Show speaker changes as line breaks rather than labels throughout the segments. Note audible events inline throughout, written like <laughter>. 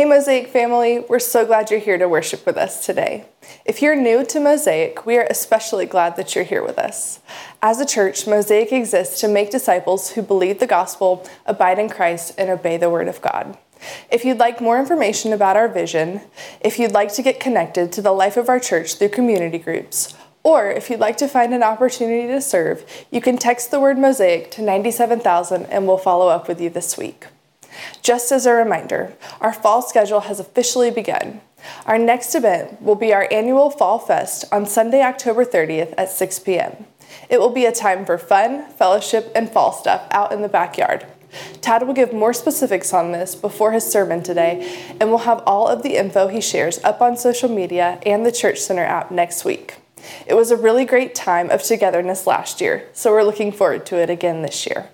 Hey, Mosaic family, we're so glad you're here to worship with us today. If you're new to Mosaic, we are especially glad that you're here with us. As a church, Mosaic exists to make disciples who believe the gospel, abide in Christ, and obey the word of God. If you'd like more information about our vision, if you'd like to get connected to the life of our church through community groups, or if you'd like to find an opportunity to serve, you can text the word Mosaic to 97000 and we'll follow up with you this week. Just as a reminder, our fall schedule has officially begun. Our next event will be our annual Fall Fest on Sunday, October 30th at 6 p.m. It will be a time for fun, fellowship, and fall stuff out in the backyard. Tadd will give more specifics on this before his sermon today, and we'll have all of the info he shares up on social media and the Church Center app next week. It was a really great time of togetherness last year, so we're looking forward to it again this year.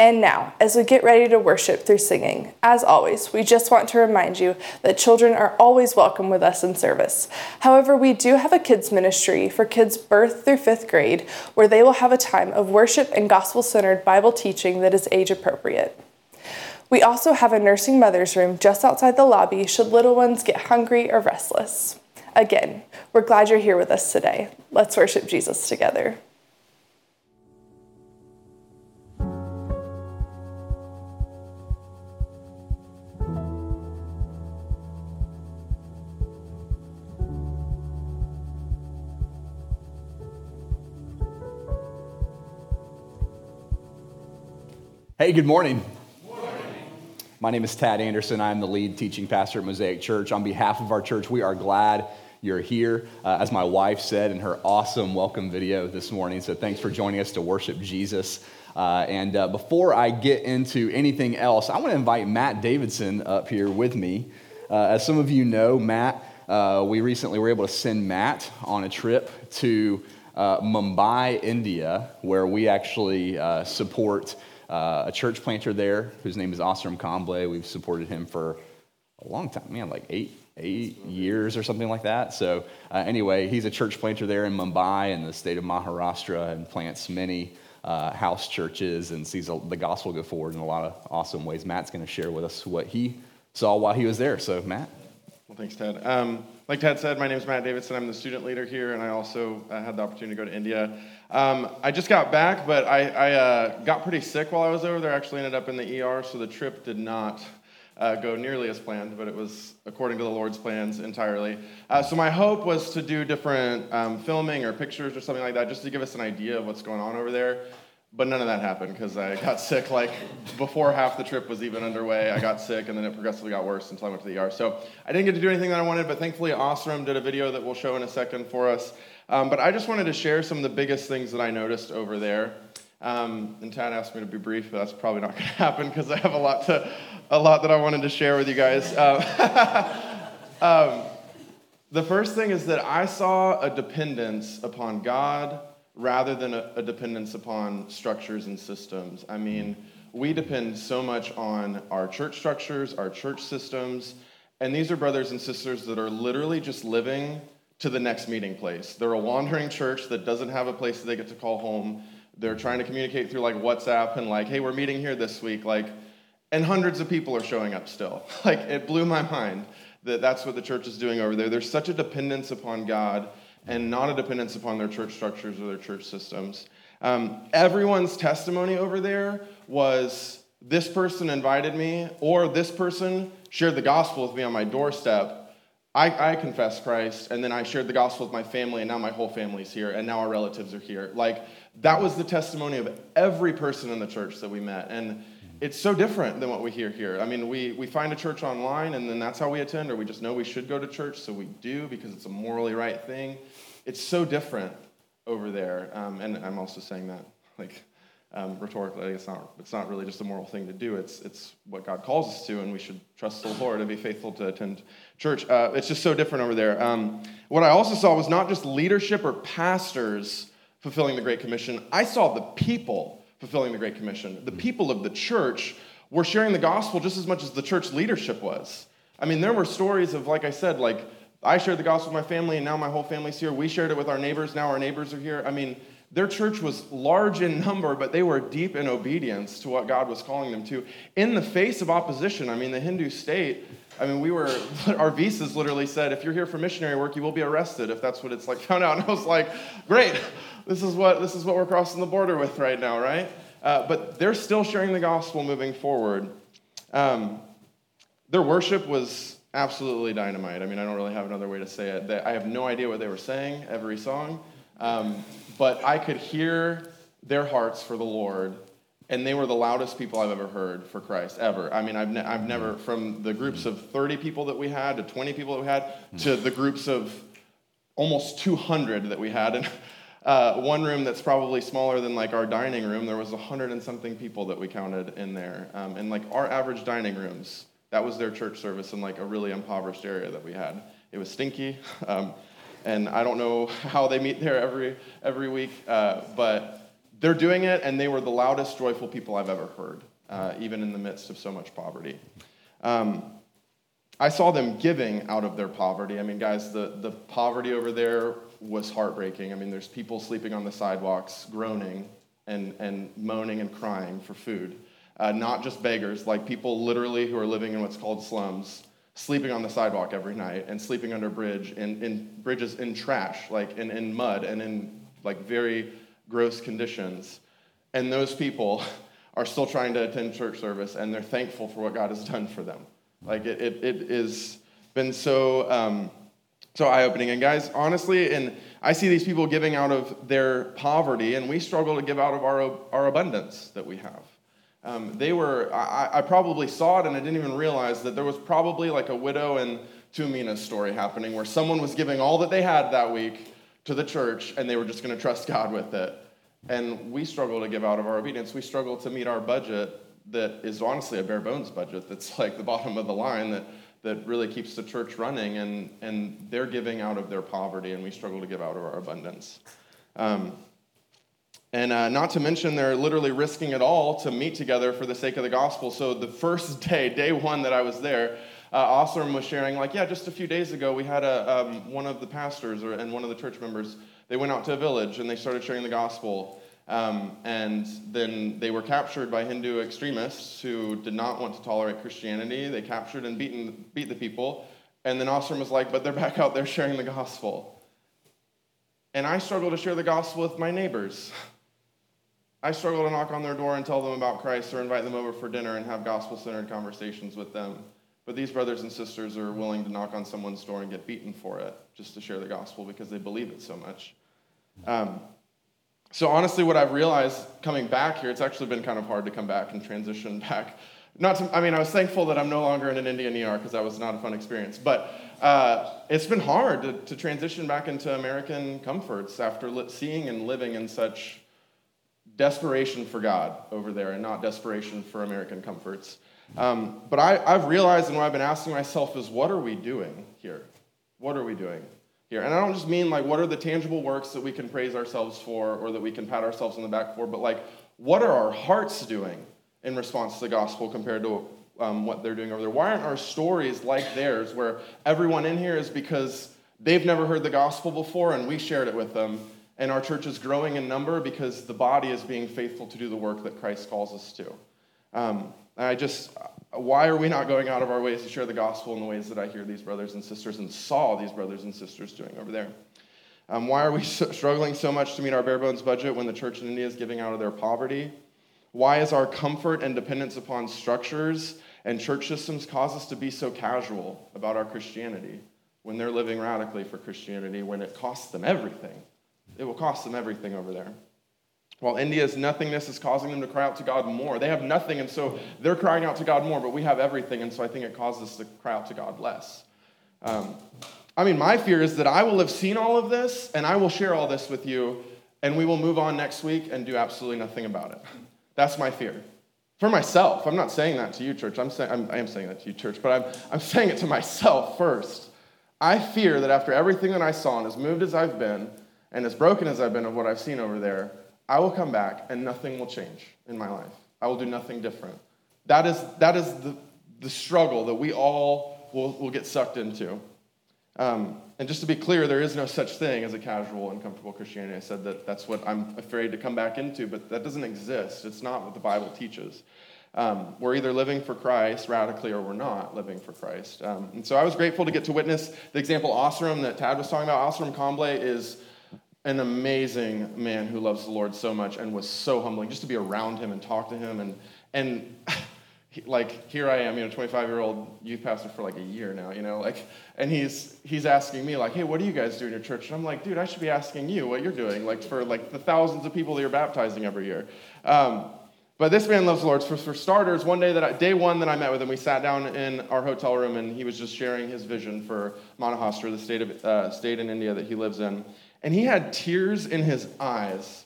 And now, as we get ready to worship through singing, as always, we just want to remind you that children are always welcome with us in service. However, we do have a kids ministry for kids birth through fifth grade where they will have a time of worship and gospel centered Bible teaching that is age appropriate. We also have a nursing mother's room just outside the lobby should little ones get hungry or restless. Again, we're glad you're here with us today. Let's worship Jesus together.
Hey, good morning. Morning. My name is Tadd Anderson. I'm the lead teaching pastor at Mosaic Church. On behalf of our church, we are glad you're here. Uh, as my wife said in her awesome welcome video this morning, so thanks for joining us to worship Jesus. Uh, and uh, before I get into anything else, I want to invite Matt Davidson up here with me. Uh, as some of you know, Matt, uh, we recently were able to send Matt on a trip to uh, Mumbai, India, where we actually support uh, a church planter there whose name is Osram Kamble. We've supported him for a long time, man, like eight, eight years or something like that. So, uh, anyway, he's a church planter there in Mumbai in the state of Maharashtra and plants many uh, house churches and sees the gospel go forward in a lot of awesome ways. Matt's going to share with us what he saw while he was there. So, Matt.
Well, thanks, Ted. Um, like Ted said, my name is Matt Davidson. I'm the student leader here, and I also uh, had the opportunity to go to India. Um, I just got back, but I, I uh, got pretty sick while I was over there. Actually, ended up in the ER, so the trip did not uh, go nearly as planned, but it was according to the Lord's plans entirely. Uh, so my hope was to do different um, filming or pictures or something like that, just to give us an idea of what's going on over there. But none of that happened because I got <laughs> sick like before half the trip was even underway. I got sick and then it progressively got worse until I went to the ER. So I didn't get to do anything that I wanted, but thankfully Osram did a video that we'll show in a second for us. Um, but I just wanted to share some of the biggest things that I noticed over there. Um, and Tadd asked me to be brief, but that's probably not <laughs> going to happen because I have a lot to, a lot that I wanted to share with you guys. Uh, <laughs> um, the first thing is that I saw a dependence upon God rather than a, a dependence upon structures and systems. I mean, we depend so much on our church structures, our church systems, and these are brothers and sisters that are literally just living to the next meeting place. They're a wandering church that doesn't have a place that they get to call home. They're trying to communicate through like WhatsApp and like, hey, we're meeting here this week. Like, and hundreds of people are showing up still. <laughs> Like, it blew my mind that that's what the church is doing over there. There's such a dependence upon God and not a dependence upon their church structures or their church systems. Um, everyone's testimony over there was this person invited me, or this person shared the gospel with me on my doorstep. I, I confessed Christ, and then I shared the gospel with my family, and now my whole family's here, and now our relatives are here. Like, that was the testimony of every person in the church that we met. And it's so different than what we hear here. I mean, we, we find a church online and then that's how we attend, or we just know we should go to church, so we do because it's a morally right thing. It's so different over there. Um, and I'm also saying that, like, um, rhetorically, it's not, it's not really just a moral thing to do. It's, it's what God calls us to, and we should trust the Lord and be faithful to attend church. Uh, it's just so different over there. Um, what I also saw was not just leadership or pastors fulfilling the Great Commission, I saw the people fulfilling the Great Commission. The people of the church were sharing the gospel just as much as the church leadership was. I mean, there were stories of, like I said, like I shared the gospel with my family, and now my whole family's here. We shared it with our neighbors, now our neighbors are here. I mean, their church was large in number, but they were deep in obedience to what God was calling them to. In the face of opposition, I mean, the Hindu state, I mean, we were, <laughs> our visas literally said, if you're here for missionary work, you will be arrested if that's what it's like. <laughs> Found out, and I was like, great, this is what, this is what we're crossing the border with right now, right? Uh, but they're still sharing the gospel moving forward. Um, their worship was absolutely dynamite. I mean, I don't really have another way to say it. I have no idea what they were saying every song. Um, but I could hear their hearts for the Lord, and they were the loudest people I've ever heard for Christ, ever. I mean, I've, ne- I've never, from the groups of 30 people that we had to 20 people that we had to the groups of almost 200 that we had. And uh, one room that's probably smaller than like our dining room, there was 100 and something people that we counted in there. Um, and like our average dining rooms, that was their church service in like a really impoverished area that we had. It was stinky. <laughs> Um, and I don't know <laughs> how they meet there every, every week, uh, but they're doing it, and they were the loudest, joyful people I've ever heard, uh, even in the midst of so much poverty. Um, I saw them giving out of their poverty. I mean, guys, the, the poverty over there was heartbreaking. I mean, there's people sleeping on the sidewalks, groaning and, and moaning and crying for food. Uh, not just beggars, like people literally who are living in what's called slums sleeping on the sidewalk every night and sleeping under bridge in bridges in trash, like in, in mud and in like very gross conditions. And those people <laughs> are still trying to attend church service and they're thankful for what God has done for them. Like it, it, it has been so, um, so eye-opening. And guys, honestly, and I see these people giving out of their poverty and we struggle to give out of our, our abundance that we have. Um, they were, I, I, probably saw it and I didn't even realize that there was probably like a widow and Tumina story happening where someone was giving all that they had that week to the church and they were just going to trust <laughs> God with it. And we struggle to give out of our obedience. We struggle to meet our budget that is honestly a bare bones budget that's <laughs> like the bottom of the line that, that really keeps the church running. And, and they're giving out of their poverty and we struggle to give out of our abundance. Um, and uh, not to mention, they're literally risking it all to meet together for the sake of the gospel. So, the first day, day one that I was there, uh, Osram was sharing, like, yeah, just a few days ago, we had a, um, one of the pastors or, and one of the church members, they went out to a village and they started sharing the gospel. Um, and then they were captured by Hindu extremists who did not want to tolerate Christianity. They captured and beaten, beat the people. And then Osram was like, but they're back out there sharing the gospel. And I struggle to share the gospel with my neighbors. <laughs> I struggle to knock on their door and tell them about Christ or invite them over for dinner and have gospel centered conversations with them. But these brothers and sisters are willing to knock on someone's door and get beaten for it just to share the gospel because they believe it so much. Um, so, honestly, what I've realized coming back here, it's actually been kind of hard to come back and transition <laughs> back. Not to, I mean, I was thankful that I'm no longer in an Indian ER because that was not a fun experience. But uh, it's been hard to, to, transition back into American comforts after li- seeing and living in such desperation for God over there and not desperation for American comforts. Um, but I, I've realized, and what I've been asking myself is, what are we doing here? What are we doing here? And I don't just mean like, what are the tangible works that we can praise ourselves for or that we can pat ourselves on the back for, but like, what are our hearts doing in response to the gospel compared to um, what they're doing over there? Why aren't our stories like theirs, where everyone in here is because they've never heard the gospel before and we shared it with them? And our church is growing in number because the body is being faithful to do the work that Christ calls us to. Um, I just, why are we not going out of our ways to share the gospel in the ways that I hear these brothers and sisters and saw these brothers and sisters doing over there? Um, why are we <laughs> so, struggling so much to meet our bare bones budget when the church in India is giving out of their poverty? Why is our comfort and dependence upon structures and church systems cause us to be so casual about our Christianity when they're living radically for Christianity when it costs them everything? It will cost them everything over there. While India's nothingness is causing them to cry out to God more. They have nothing, and so they're crying out to God more, but we have everything, and so I think it causes us to cry out to God less. Um, I mean, my fear is that I will have seen all of this, and I will share all this with you, and we will move on next week and do absolutely nothing about it. That's my fear. For myself, I'm not saying that to you, church. I'm saying, I'm, I am saying that to you, church, but I'm, I'm saying it to myself first. I fear that after everything that I saw and as moved as I've been, and as broken as I've been of what I've seen over there, I will come back and nothing will change in my life. I will do nothing different. That is, that is the, the struggle that we all will, will get sucked into. Um, and just to be clear, there is no such thing as a casual and comfortable Christianity. I said that that's what I'm afraid to come back into, but that doesn't exist. It's not what the Bible teaches. Um, we're either living for Christ radically or we're not living for Christ. Um, and so I was grateful to get to witness the example Osram that Tadd was talking about. Osram Kamble is an amazing man who loves the Lord so much and was so humbling just to be around him and talk to him. And, and <laughs> like, here I am, you know, 25 year old youth pastor for like a year now, you know, like, and he's, he's asking me, like, hey, what do you guys do in your church? And I'm like, dude, I should be asking you what you're doing, like, for like the thousands of people that you're baptizing every year. Um, but this man loves the Lord. For, for starters, one day that I, day one that I met with him, we sat down in our hotel room and he was just sharing his vision for Maharashtra, the state of uh, state in India that he lives in, and he had tears in his eyes,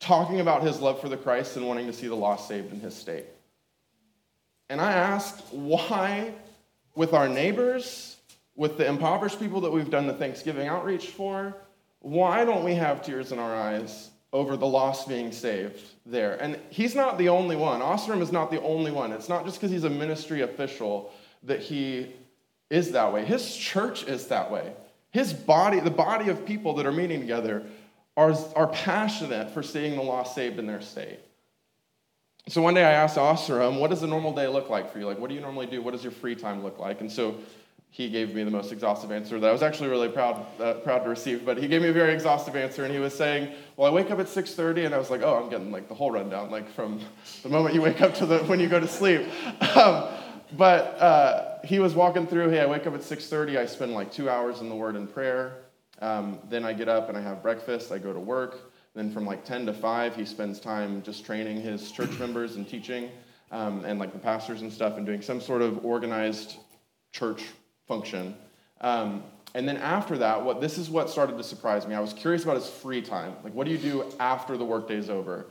talking about his love for the Christ and wanting to see the lost saved in his state. And I asked why, with our neighbors, with the impoverished people that we've done the Thanksgiving outreach for, why don't we have tears in our eyes over the lost being saved there. And he's not the only one. Osram is not the only one. It's not just because he's a ministry official that he is that way. His church is that way. His body, the body of people that are meeting together, are, are passionate for seeing the lost saved in their state. So one day I asked Osram, what does a normal day look like for you? Like, what do you normally do? What does your free time look like? And so he gave me the most exhaustive answer that I was actually really proud, uh, proud to receive. But he gave me a very exhaustive answer, and he was saying, "Well, I wake up at 6:30," and I was like, "Oh, I'm getting like the whole rundown, like from the moment you wake up to the when you go to sleep." <laughs> Um, but uh, he was walking through. Hey, I wake up at 6:30. I spend like two hours in the Word and prayer. Um, then I get up and I have breakfast. I go to work. Then from like 10 to 5, he spends time just training his church members and teaching, um, and like the pastors and stuff, and doing some sort of organized church function. Um, and then after that, what this is what started to surprise me. I was curious about his free time. Like, what do you do after the workday is over?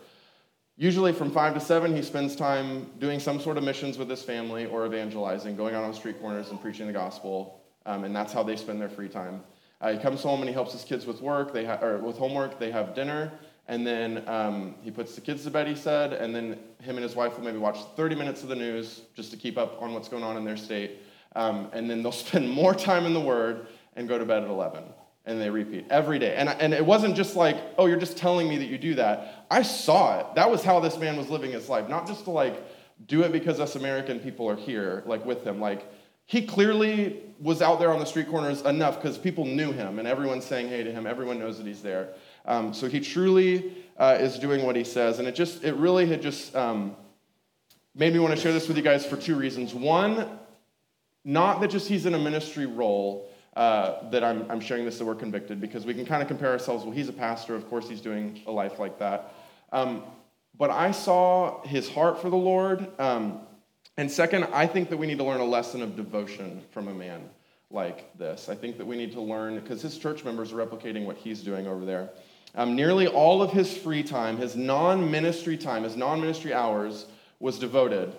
Usually from five to seven, he spends time doing some sort of missions with his family or evangelizing, going out on street corners and preaching the gospel. Um, and that's how they spend their free time. Uh, he comes home and he helps his kids with work, they ha- or with homework. They have dinner, and then um, he puts the kids to bed. He said, and then him and his wife will maybe watch 30 minutes of the news just to keep up on what's going on in their state. Um, and then they'll <laughs> spend more time in the Word and go to bed at 11. And they repeat every day. And, and it wasn't just like, oh, you're just telling me that you do that. I saw it. That was how this man was living his life. Not just to like do it because us American people are here, like with him. Like, he clearly was out there on the street corners enough because people knew him and everyone's saying hey to him. Everyone knows that he's there. Um, so he truly uh, is doing what he says. And it just, it really had just um, made me want to share this with you guys for two reasons. One, not that just he's in a ministry role uh, that I'm, I'm sharing this that we're convicted, because we can kind of compare ourselves. Well, he's a pastor, of course, he's doing a life like that. Um, but I saw his heart for the Lord. Um, and second, I think that we need to learn a lesson of devotion from a man like this. I think that we need to learn, because his church members are replicating what he's doing over there. Um, nearly all of his free time, his non ministry time, his non ministry hours, was devoted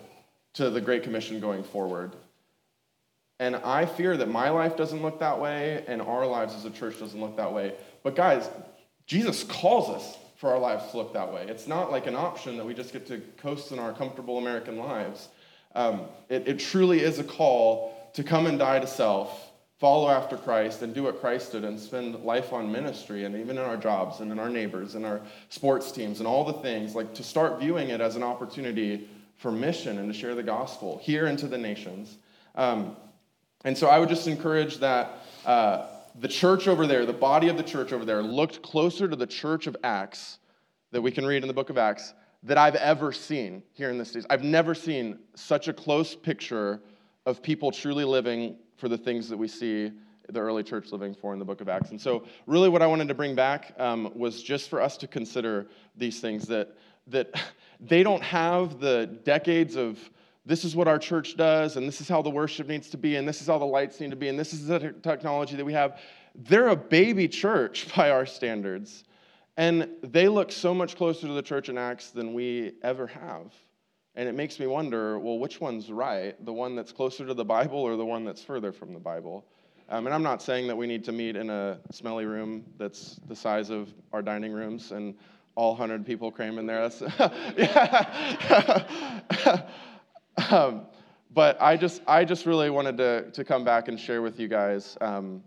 to the Great Commission going forward. And I fear that my life doesn't look that way and our lives as a church doesn't look that way. But guys, Jesus calls us for our lives to look that way. It's not like an option that we just get to coast in our comfortable American lives. Um, it, it truly is a call to come and die to self, follow after Christ, and do what Christ did and spend life on ministry and even in our jobs and in our neighbors and our sports teams and all the things, like to start viewing it as an opportunity for mission and to share the gospel here into the nations. Um, and so I would just encourage that uh, the church over there, the body of the church over there, looked closer to the church of Acts that we can read in the book of Acts that I've ever seen here in this city. I've never seen such a close picture of people truly living for the things that we see the early church living for in the book of Acts. And so, really, what I wanted to bring back um, was just for us to consider these things that, that <laughs> they don't have the decades of this is what our church does, and this is how the worship needs to be, and this is how the lights need to be, and this is the technology that we have. They're a baby church <laughs> by our standards. And they look so much closer to the church in Acts than we ever have. And it makes me wonder well, which one's right? The one that's closer to the Bible or the one that's further from the Bible? Um, and I'm not saying that we need to meet in a smelly room that's the size of our dining rooms and all 100 people cram in there. That's, <laughs> <laughs> um, but I just, I just really wanted to, to come back and share with you guys um,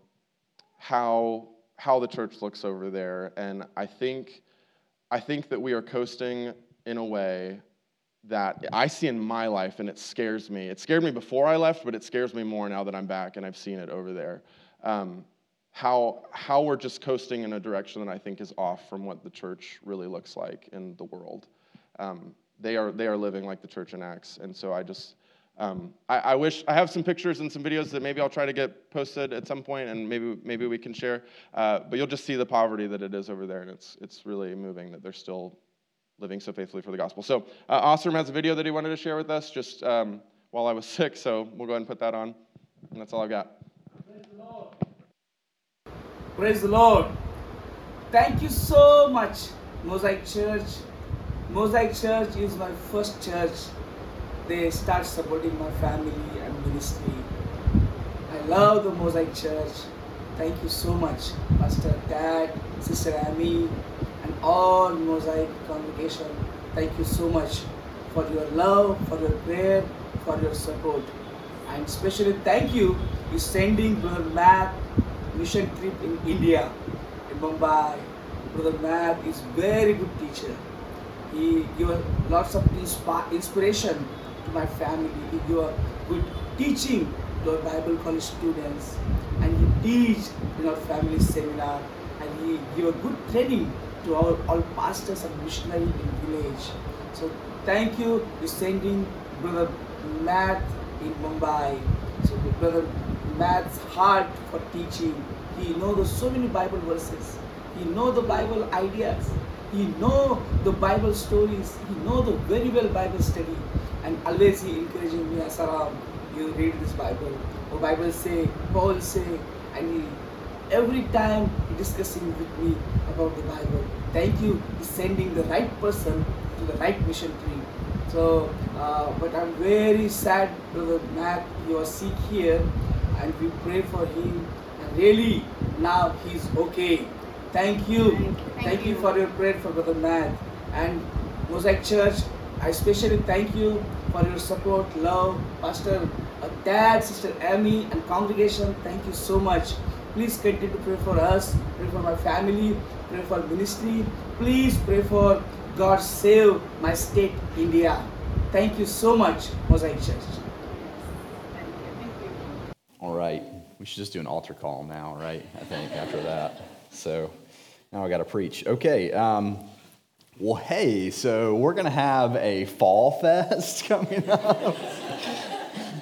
how how the church looks over there, and I think I think that we are coasting in a way that I see in my life, and it scares me. It scared me before I left, but it scares me more now that I'm back and I've seen it over there. Um, how, how we're just coasting in a direction that I think is off from what the church really looks like in the world. Um, they, are, they are living like the church in Acts. And so I just, um, I, I, wish, I have some pictures and some videos that maybe I'll try to get posted at some point and maybe, maybe we can share. Uh, but you'll just see the poverty that it is over there. And it's, it's really moving that they're still living so faithfully for the gospel. So uh, Osram has a video that he wanted to share with us just um, while I was <laughs> sick. So we'll go ahead and put that on. And that's all I've got.
Praise the Lord. Praise the Lord. Thank you so much, Mosaic Church. Mosaic Church is my first church. They start supporting my family and ministry. I love the Mosaic Church. Thank you so much, Pastor Dad, Sister Amy, and all Mosaic congregation. Thank you so much for your love, for your prayer, for your support. And especially thank you, you sending Brother Matt mission trip in India, in Mumbai. Brother Matt is very good teacher. He gave lots of inspiration to my family. He gave good teaching to our Bible college students. And he teach in our family seminar. And he gave a good training to our all pastors and missionary in village. So thank you for sending Brother Matt in Mumbai. So Brother Matt's heart for teaching. He knows so many Bible verses. He know the Bible ideas. He know the Bible stories. He know the very well Bible study. And always he encouraging me, Asaram, you read this Bible. The Bible say, Paul say, and he every time he discussing with me about the Bible. Thank you for sending the right person to the right mission tree. So, uh, but I'm very sad, Brother Matt, you are sick here and we pray for him. And really, now he's okay. Thank you. Thank, thank, thank you. you. for your prayer for Brother Matt. And Mosaic Church, I especially thank you for your support, love, Pastor uh, Dad, Sister Amy, and congregation. Thank you so much. Please continue to pray for us, pray for my family, pray for ministry. Please pray for God save my state, India. Thank you so much, Mosaic Church.
All right. We should just do an altar call now, right? I think after that. So now I got to preach. Okay. Um, well, hey, so we're going to have a fall <laughs> fest coming up.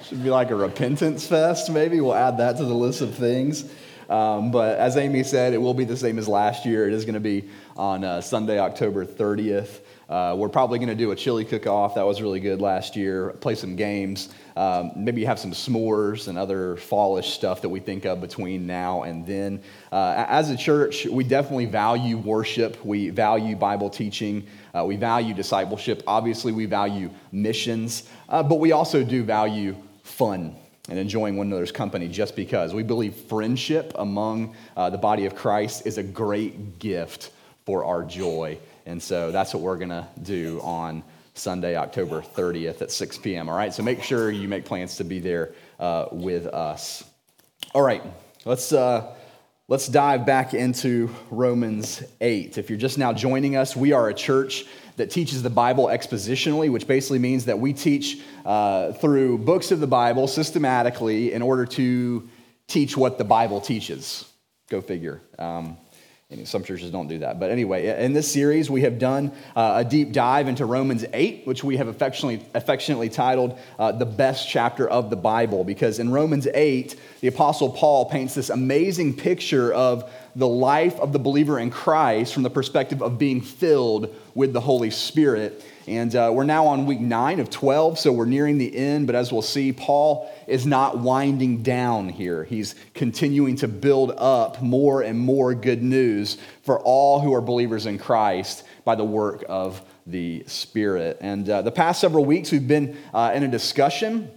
should be like a repentance fest, maybe. We'll add that to the list of things. Um, but as Amy said, it will be the same as last year. It is going to be on uh, Sunday, October 30th. Uh, we're probably going to do a chili cook off. That was really good last year. Play some games. Um, maybe have some s'mores and other fallish stuff that we think of between now and then. Uh, as a church, we definitely value worship. We value Bible teaching. Uh, we value discipleship. Obviously, we value missions. Uh, but we also do value fun and enjoying one another's company just because. We believe friendship among uh, the body of Christ is a great gift for our joy. And so that's what we're going to do on Sunday, October 30th at 6 p.m. All right, so make sure you make plans to be there uh, with us. All right, let's. Uh, let's dive back into Romans 8. If you're just now joining us, we are a church that teaches the Bible expositionally, which basically means that we teach uh, through books of the Bible systematically in order to teach what the Bible teaches. Go figure. Um, some churches don't do that. But anyway, in this series, we have done uh, a deep dive into Romans 8, which we have affectionately, affectionately titled uh, the best chapter of the Bible. Because in Romans 8, the Apostle Paul paints this amazing picture of the life of the believer in Christ from the perspective of being filled with the Holy Spirit. And uh, we're now on week nine of 12, so we're nearing the end. But as we'll see, Paul is not winding down here. He's continuing to build up more and more good news for all who are believers in Christ by the work of the Spirit. And uh, the past several weeks, we've been uh, in a discussion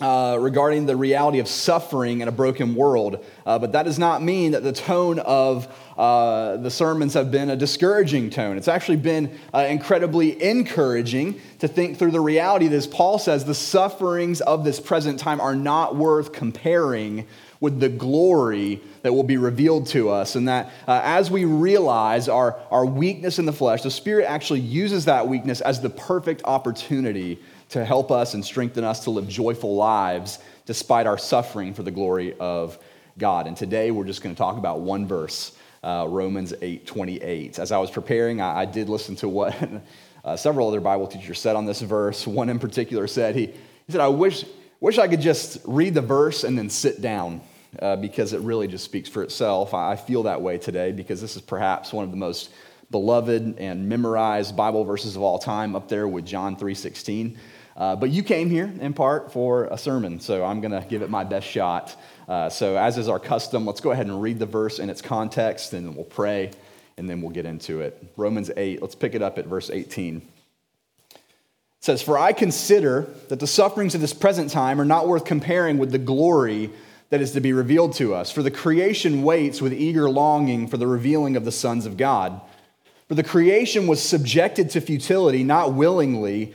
uh, regarding the reality of suffering in a broken world. Uh, but that does not mean that the tone of uh, the sermons have been a discouraging tone. It's actually been uh, incredibly encouraging to think through the reality that, as Paul says, the sufferings of this present time are not worth comparing with the glory that will be revealed to us. And that uh, as we realize our, our weakness in the flesh, the Spirit actually uses that weakness as the perfect opportunity to help us and strengthen us to live joyful lives despite our suffering for the glory of God. And today we're just going to talk about one verse, uh, Romans 8 28. As I was preparing, I, I did listen to what <laughs> uh, several other Bible teachers said on this verse. One in particular said, he, he said, I wish, wish I could just read the verse and then sit down. Uh, because it really just speaks for itself. I feel that way today because this is perhaps one of the most beloved and memorized Bible verses of all time, up there with John 3:16. Uh, but you came here in part for a sermon, so I'm going to give it my best shot. Uh, so, as is our custom, let's go ahead and read the verse in its context, and then we'll pray, and then we'll get into it. Romans 8, let's pick it up at verse 18. It says, For I consider that the sufferings of this present time are not worth comparing with the glory that is to be revealed to us. For the creation waits with eager longing for the revealing of the sons of God. For the creation was subjected to futility, not willingly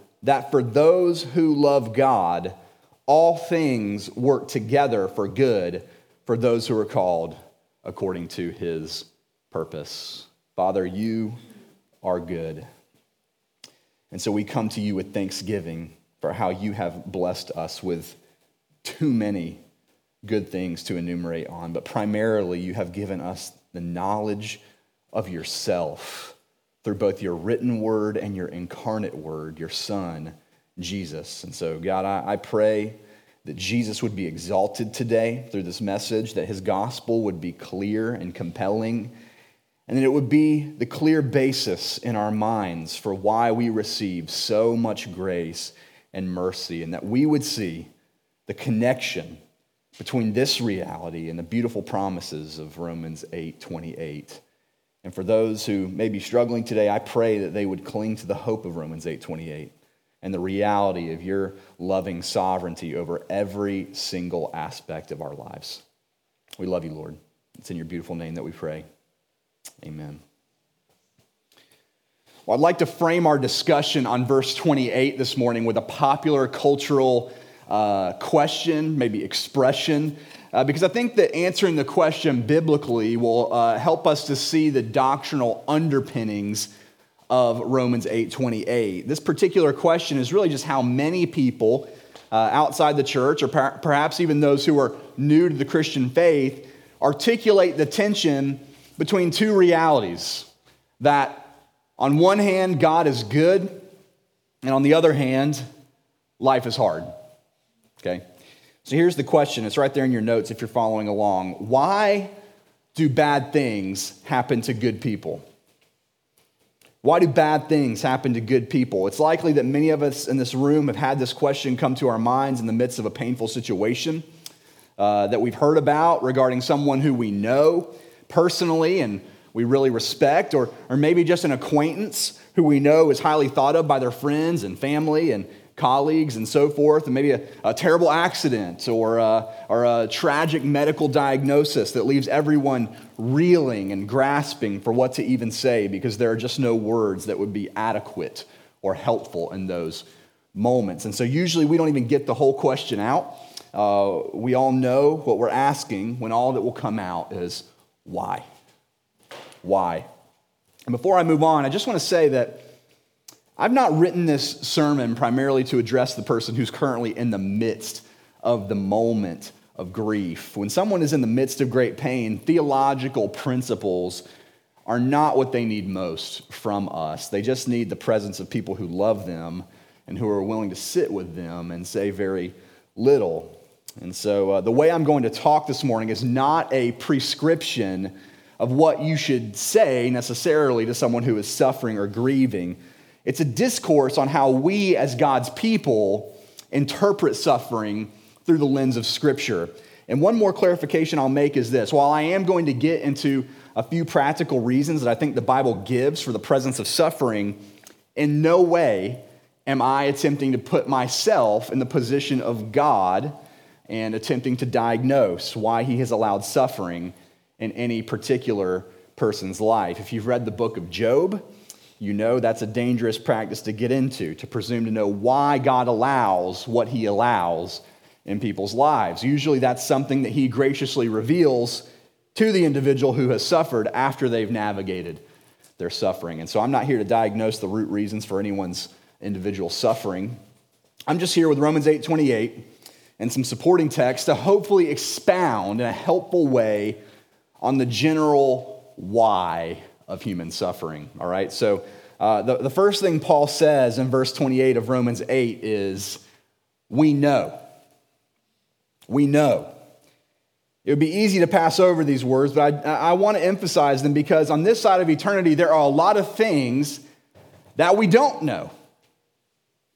that for those who love God, all things work together for good for those who are called according to his purpose. Father, you are good. And so we come to you with thanksgiving for how you have blessed us with too many good things to enumerate on, but primarily you have given us the knowledge of yourself through both your written word and your incarnate word, your Son, Jesus. And so, God, I, I pray that Jesus would be exalted today through this message, that his gospel would be clear and compelling, and that it would be the clear basis in our minds for why we receive so much grace and mercy, and that we would see the connection between this reality and the beautiful promises of Romans 8 28. And for those who may be struggling today, I pray that they would cling to the hope of Romans 8:28 and the reality of your loving sovereignty over every single aspect of our lives. We love you, Lord. It's in your beautiful name that we pray. Amen. Well, I'd like to frame our discussion on verse 28 this morning with a popular cultural uh, question, maybe expression uh, because I think that answering the question biblically will uh, help us to see the doctrinal underpinnings of Romans 8:28. This particular question is really just how many people uh, outside the church, or per- perhaps even those who are new to the Christian faith, articulate the tension between two realities. That on one hand, God is good, and on the other hand, life is hard. Okay? So here's the question. It's right there in your notes if you're following along. Why do bad things happen to good people? Why do bad things happen to good people? It's likely that many of us in this room have had this question come to our minds in the midst of a painful situation uh, that we've heard about regarding someone who we know personally and we really respect, or, or maybe just an acquaintance who we know is highly thought of by their friends and family and colleagues and so forth, and maybe a, a terrible accident or a, or a tragic medical diagnosis that leaves everyone reeling and grasping for what to even say because there are just no words that would be adequate or helpful in those moments. And so usually we don't even get the whole question out. Uh, we all know what we're asking when all that will come out is why? Why? And before I move on, I just want to say that I've not written this sermon primarily to address the person who's currently in the midst of the moment of grief. When someone is in the midst of great pain, theological principles are not what they need most from us. They just need the presence of people who love them and who are willing to sit with them and say very little. And so, uh, the way I'm going to talk this morning is not a prescription of what you should say necessarily to someone who is suffering or grieving. It's a discourse on how we, as God's people, interpret suffering through the lens of Scripture. And one more clarification I'll make is this while I am going to get into a few practical reasons that I think the Bible gives for the presence of suffering, in no way am I attempting to put myself in the position of God and attempting to diagnose why he has allowed suffering in any particular person's life. If you've read the book of Job, you know that's a dangerous practice to get into, to presume to know why God allows what he allows in people's lives. Usually that's something that he graciously reveals to the individual who has suffered after they've navigated their suffering. And so I'm not here to diagnose the root reasons for anyone's individual suffering. I'm just here with Romans 8:28 and some supporting text to hopefully expound in a helpful way on the general why of human suffering. All right, so uh, the, the first thing Paul says in verse 28 of Romans 8 is, We know. We know. It would be easy to pass over these words, but I, I want to emphasize them because on this side of eternity, there are a lot of things that we don't know.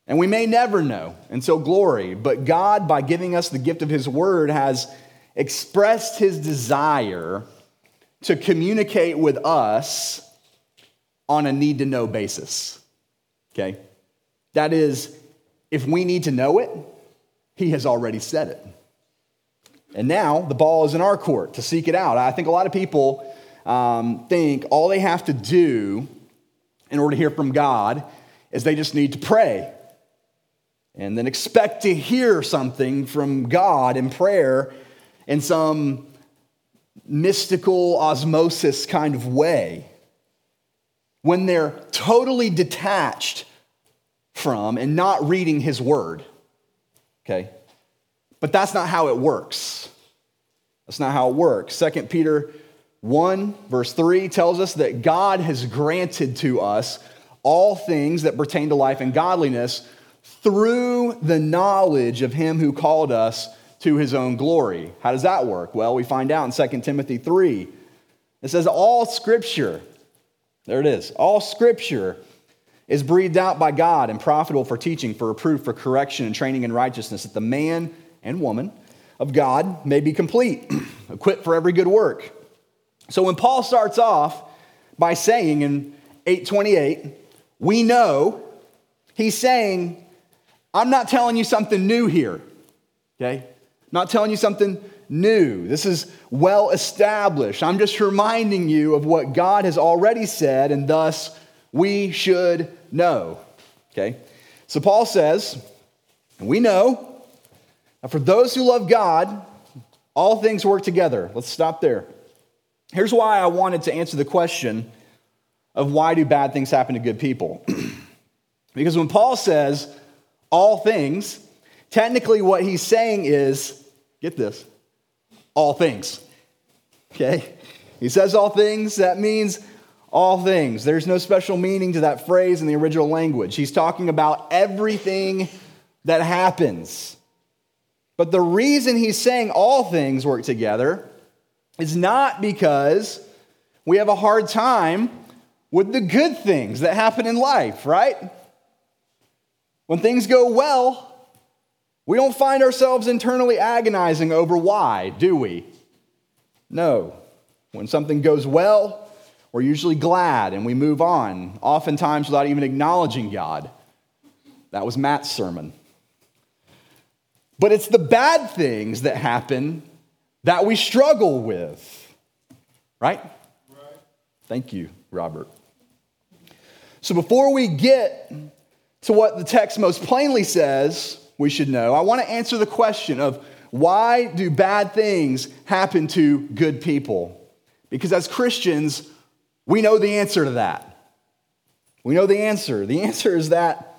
And we may never know until glory. But God, by giving us the gift of His Word, has expressed His desire to communicate with us on a need to know basis. Okay? That is, if we need to know it, He has already said it. And now the ball is in our court to seek it out. I think a lot of people um, think all they have to do in order to hear from God is they just need to pray and then expect to hear something from God in prayer in some mystical osmosis kind of way. When they're totally detached from and not reading His Word. Okay? But that's not how it works. That's not how it works. 2 Peter 1, verse 3 tells us that God has granted to us all things that pertain to life and godliness through the knowledge of him who called us to his own glory. How does that work? Well, we find out in 2 Timothy 3. It says, All scripture, there it is, all scripture is breathed out by God and profitable for teaching, for reproof, for correction, and training in righteousness, that the man and woman of God may be complete, <clears throat> equipped for every good work. So when Paul starts off by saying in 828, we know, he's saying, I'm not telling you something new here, okay? Not telling you something new. This is well established. I'm just reminding you of what God has already said, and thus we should know, okay? So Paul says, we know for those who love God, all things work together. Let's stop there. Here's why I wanted to answer the question of why do bad things happen to good people? <clears throat> because when Paul says, all things, technically what he's saying is get this, all things. Okay? He says all things, that means all things. There's no special meaning to that phrase in the original language. He's talking about everything that happens. But the reason he's saying all things work together is not because we have a hard time with the good things that happen in life, right? When things go well, we don't find ourselves internally agonizing over why, do we? No. When something goes well, we're usually glad and we move on, oftentimes without even acknowledging God. That was Matt's sermon. But it's the bad things that happen that we struggle with, right? right? Thank you, Robert. So before we get to what the text most plainly says we should know, I want to answer the question of why do bad things happen to good people? Because as Christians, we know the answer to that. We know the answer. The answer is that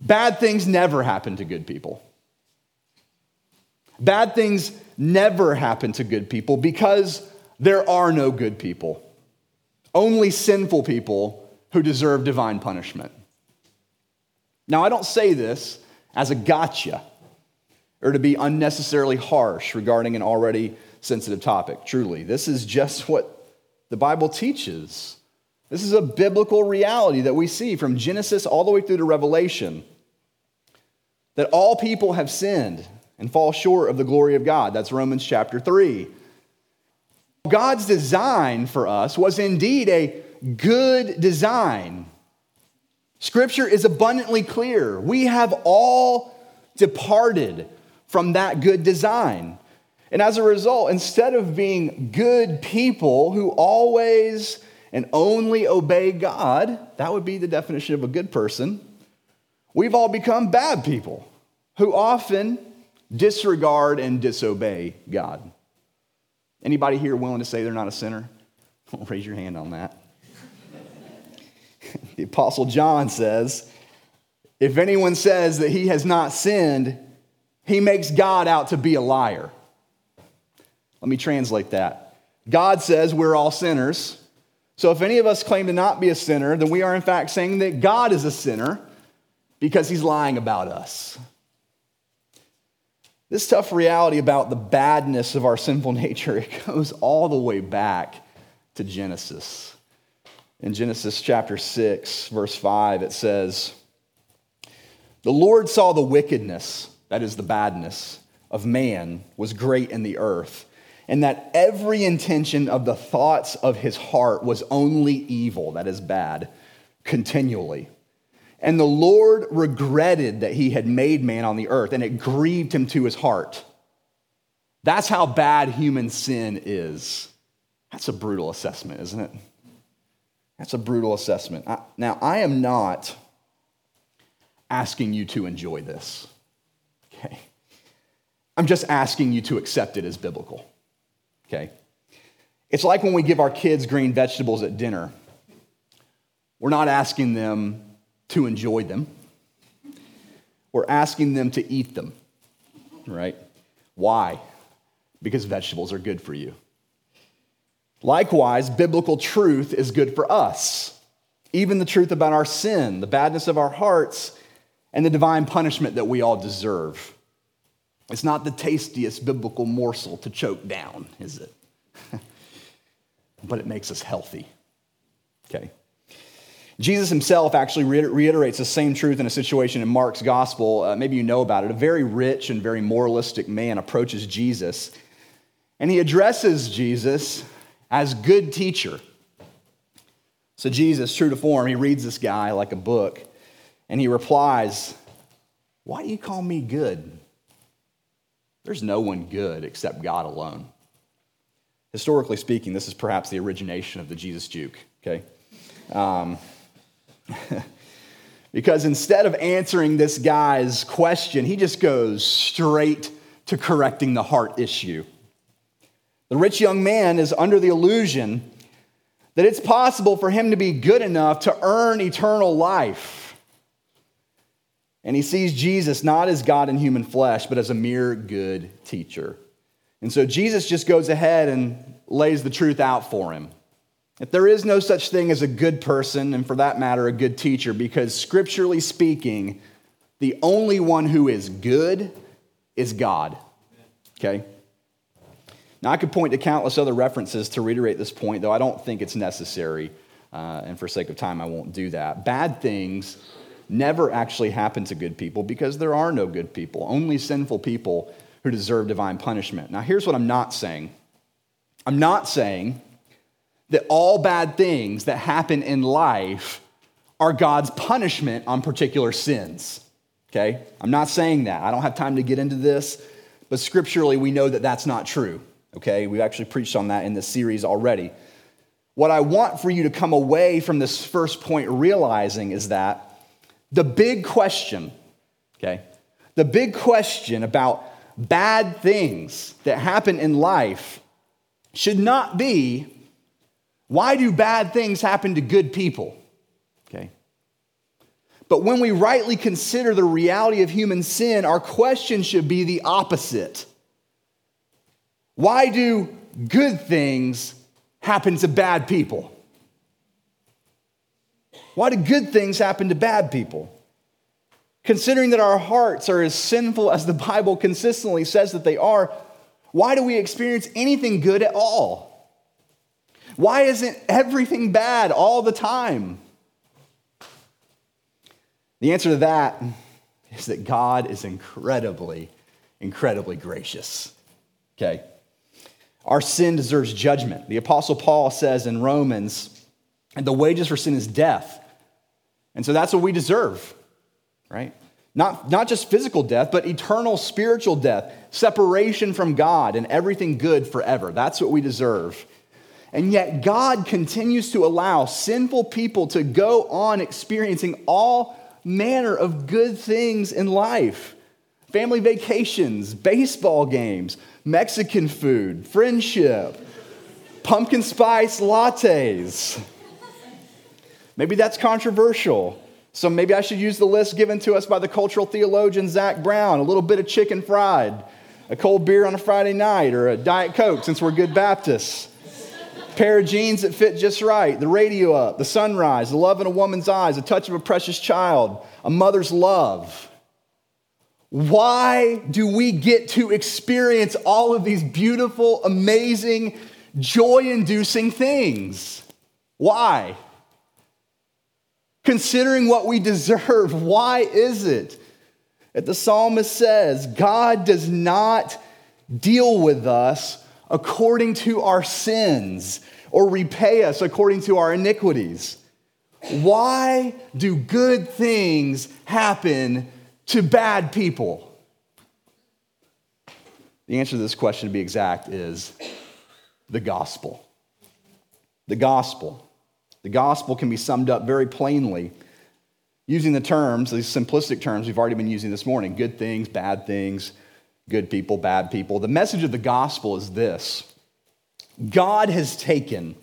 bad things never happen to good people. Bad things never happen to good people because there are no good people. only sinful people who deserve divine punishment. Now, I don't say this as a gotcha or to be unnecessarily harsh regarding an already sensitive topic. Truly, this is just <laughs> what the Bible teaches. This is a biblical reality that we see from Genesis all the way through to Revelation that all people have sinned and fall short of the glory of God. That's Romans chapter 3. God's design for us was indeed a good design. Scripture is abundantly clear. We have all departed from that good design. And as a result, instead of being good people who always and only obey God, that would be the definition of a good person, we've all become bad people who often disregard and disobey God. Anybody here willing to say they're not a sinner? <laughs> Raise your hand on that. <laughs> the Apostle John says, If anyone says that he has not sinned, he makes God out to be a liar. Let me translate that. God says we're all sinners. So if any of us claim to not be a sinner, then we are in fact saying that God is a sinner because he's lying about us. This tough reality about the badness of our sinful <laughs> nature, it goes all the way back to Genesis. In Genesis chapter 6, verse 5, it says, The Lord saw the wickedness, that is the badness, of man was great in the earth, and that every intention of the thoughts of his heart was only evil, that is bad, continually. And the Lord regretted that he had made man on the earth, and it grieved him to his heart. That's how bad human sin is. That's a brutal assessment, isn't it? That's a brutal assessment. now, I am not asking you to enjoy this, okay? I'm just asking you to accept it as biblical, okay? It's like when we give our kids green vegetables at dinner. We're not asking them to enjoy them. We're asking them to eat them, right? Why? Because vegetables are good for you. Likewise, biblical truth is good for us. Even the truth about our sin, the badness of our hearts, and the divine punishment that we all deserve. It's not the tastiest biblical morsel to choke down, is it? <laughs> but it makes us healthy. Okay? Jesus himself actually reiterates the same truth in a situation in Mark's gospel. Uh, maybe you know about it. A very rich and very moralistic man approaches Jesus, and he addresses Jesus as good teacher. So, Jesus, true to form, he reads this guy like a book, and he replies, Why do you call me good? There's no one good except God alone. Historically speaking, this is perhaps the origination of the Jesus juke, okay? Um, <laughs> because instead of answering this guy's question, he just goes straight to correcting the heart issue. The rich young man is under the illusion that it's possible for him to be good enough to earn eternal life. And he sees Jesus not as God in human flesh, but as a mere good teacher. And so Jesus just goes ahead and lays the truth out for him. That there is no such thing as a good person, and for that matter, a good teacher, because scripturally speaking, the only one who is good is God. Okay? Now, I could point to countless other references to reiterate this point, though I don't think it's necessary, uh, and for sake of time, I won't do that. Bad things never actually happen to good people because there are no good people, only sinful people who deserve divine punishment. Now, here's what I'm not saying I'm not saying that all bad things that happen in life are God's punishment on particular sins. Okay? I'm not saying that. I don't have time to get into this, but scripturally, we know that that's not true. Okay? We've actually preached on that in this series already. What I want for you to come away from this first point realizing is that the big question, okay, the big question about bad things that happen in life should not be why do bad things happen to good people? Okay. But when we rightly consider the reality of human sin, our question should be the opposite. Why do good things happen to bad people? Why do good things happen to bad people? Considering that our hearts are as sinful as the Bible consistently says that they are, why do we experience anything good at all? Why isn't everything bad all the time? The answer to that is that God is incredibly, incredibly gracious. Okay? Our sin deserves judgment. The Apostle Paul says in Romans, and the wages for sin is death. And so that's what we deserve, right? Not, not just physical death, but eternal spiritual death, separation from God and everything good forever. That's what we deserve. And yet, God continues to allow sinful people to go on experiencing all manner of good things in life family vacations, baseball games, Mexican food, friendship, pumpkin spice lattes. Maybe that's controversial. So maybe I should use the list given to us by the cultural theologian Zac Brown a little bit of chicken fried, a cold beer on a Friday night, or a Diet Coke since we're good Baptists. Pair of jeans that fit just right, the radio up, the sunrise, the love in a woman's eyes, a touch of a precious child, a mother's love. Why do we get to experience all of these beautiful, amazing, joy inducing things? Why? Considering what we deserve, why is it that the psalmist says God does not deal with us according to our sins or repay us according to our iniquities? Why do good things happen to bad people? The answer to this question, to be exact, is the gospel. The gospel. The gospel can be summed up very plainly using the terms, these simplistic terms we've already been using this morning good things, bad things, good people, bad people. The message of the gospel is this God has taken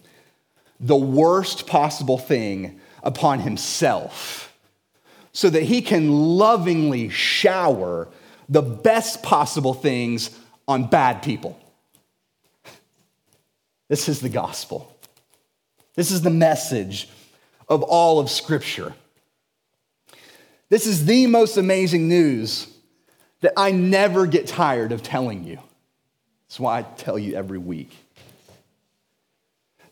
the worst possible thing upon himself so that he can lovingly shower the best possible things on bad people. This is the gospel. This is the message of all of Scripture. This is the most amazing news that I never get tired of telling you. That's why I tell you every week.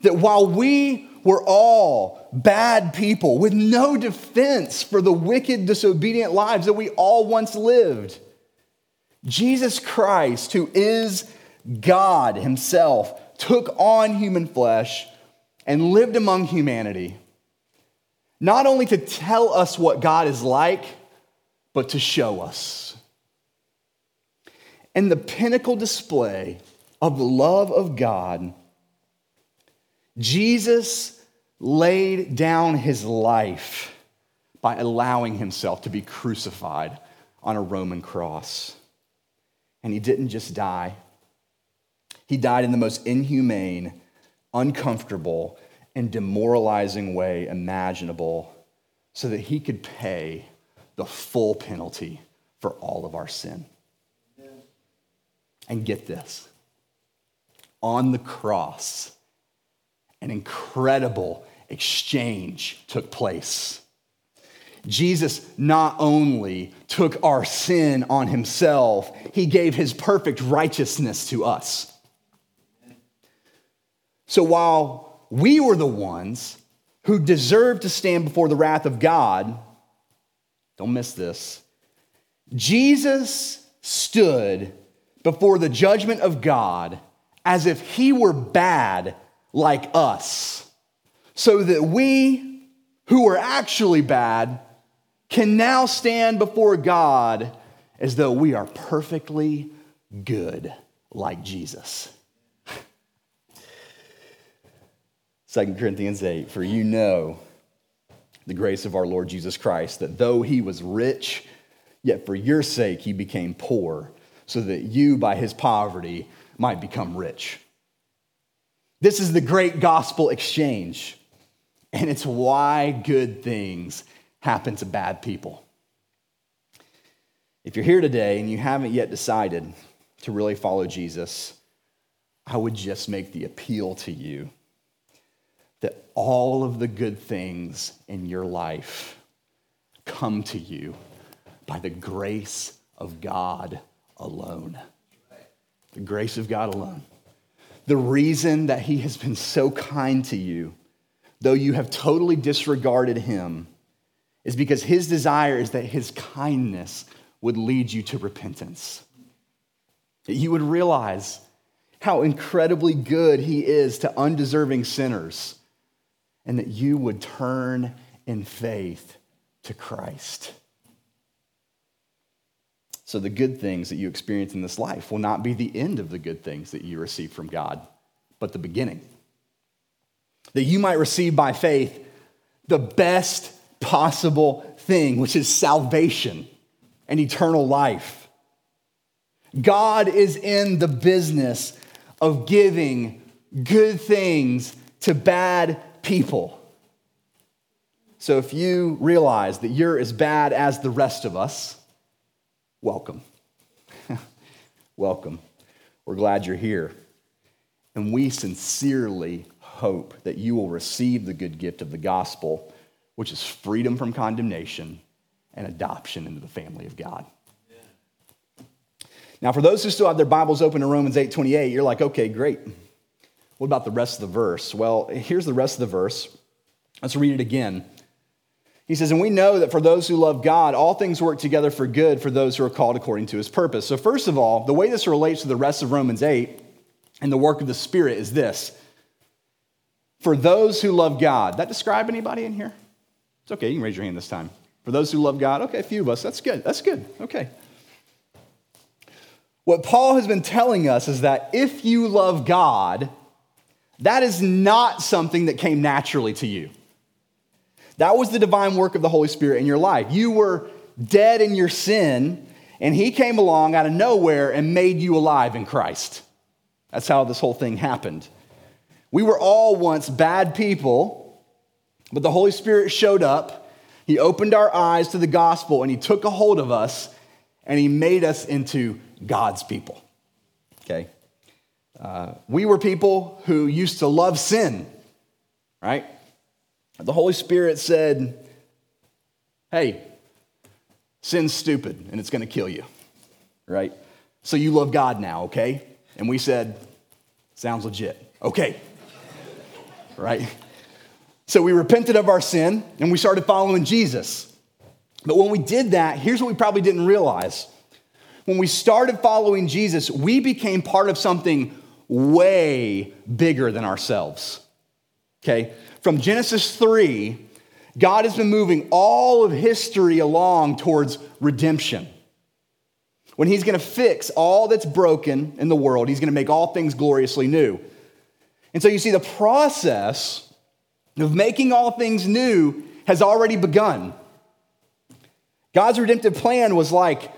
That while we were all bad people with no defense for the wicked, disobedient lives that we all once lived, Jesus Christ, who is God Himself, took on human flesh and lived among humanity, not only to tell us what God is like, but to show us. And the pinnacle display of the love of God, Jesus laid down his life by allowing himself to be crucified on a Roman cross. And he didn't just die, he died in the most inhumane uncomfortable, and demoralizing way imaginable so that he could pay the full penalty for all of our sin. And get this on the cross, an incredible exchange took place. Jesus not only took our sin on himself, he gave his perfect righteousness to us. So while we were the ones who deserved to stand before the wrath of God, don't miss this, Jesus stood before the judgment of God as if he were bad like us, so that we who are actually bad can now stand before God as though we are perfectly good like Jesus. <laughs> 2 Corinthians 8, for you know the grace of our Lord Jesus Christ, that though he was rich, yet for your sake he became poor, so that you by his poverty might become rich. This is the great gospel exchange, and it's why good things happen to bad people. If you're here today and you haven't yet decided to really follow Jesus, I would just make the appeal to you that all of the good things in your life come to you by the grace of God alone. The grace of God alone. The reason that He has been so kind to you, though you have totally disregarded Him, is because His desire is that His kindness would lead you to repentance. That you would realize how incredibly good He is to undeserving sinners, and that you would turn in faith to Christ. So, the good things that you experience in this life will not be the end of the good things that you receive from God, but the beginning. That you might receive by faith the best possible thing, which is salvation and eternal life. God is in the business of giving good things to bad people. So if you realize that you're as bad as the rest of us, welcome. <laughs> welcome. We're glad you're here. And we sincerely hope that you will receive the good gift of the gospel, which is freedom from condemnation and adoption into the family of God. Now, for those who still have their Bibles open to Romans 8:28, you're like, okay, great. What about the rest of the verse? Well, here's the rest of the verse. Let's read it again. He says, And we know that for those who love God, all things work together for good for those who are called according to his purpose. So, first of all, the way this relates to the rest of Romans 8 and the work of the Spirit is this for those who love God. That describe anybody in here? It's okay, you can raise your hand this time. For those who love God, okay, a few of us. That's good. That's good. Okay. What Paul has been telling us is that if you love God, that is not something that came naturally to you. That was the divine work of the Holy Spirit in your life. You were dead in your sin, and He came along out of nowhere and made you alive in Christ. That's how this whole thing happened. We were all once bad people, but the Holy Spirit showed up. He opened our eyes to the gospel, and He took a hold of us, and He made us into God's people. Okay? Uh, we were people who used to love sin, right? The Holy Spirit said, Hey, sin's stupid and it's going to kill you, right? So you love God now, okay? And we said, Sounds legit. Okay. <laughs> right? So we repented of our sin and we started following Jesus. But when we did that, here's what we probably didn't realize. When we started following Jesus, we became part of something way bigger than ourselves. Okay? From Genesis 3, God has been moving all of history along towards redemption. When He's going to fix all that's broken in the world, He's going to make all things gloriously new. And so you see, the process of making all things new has already begun. God's redemptive plan was like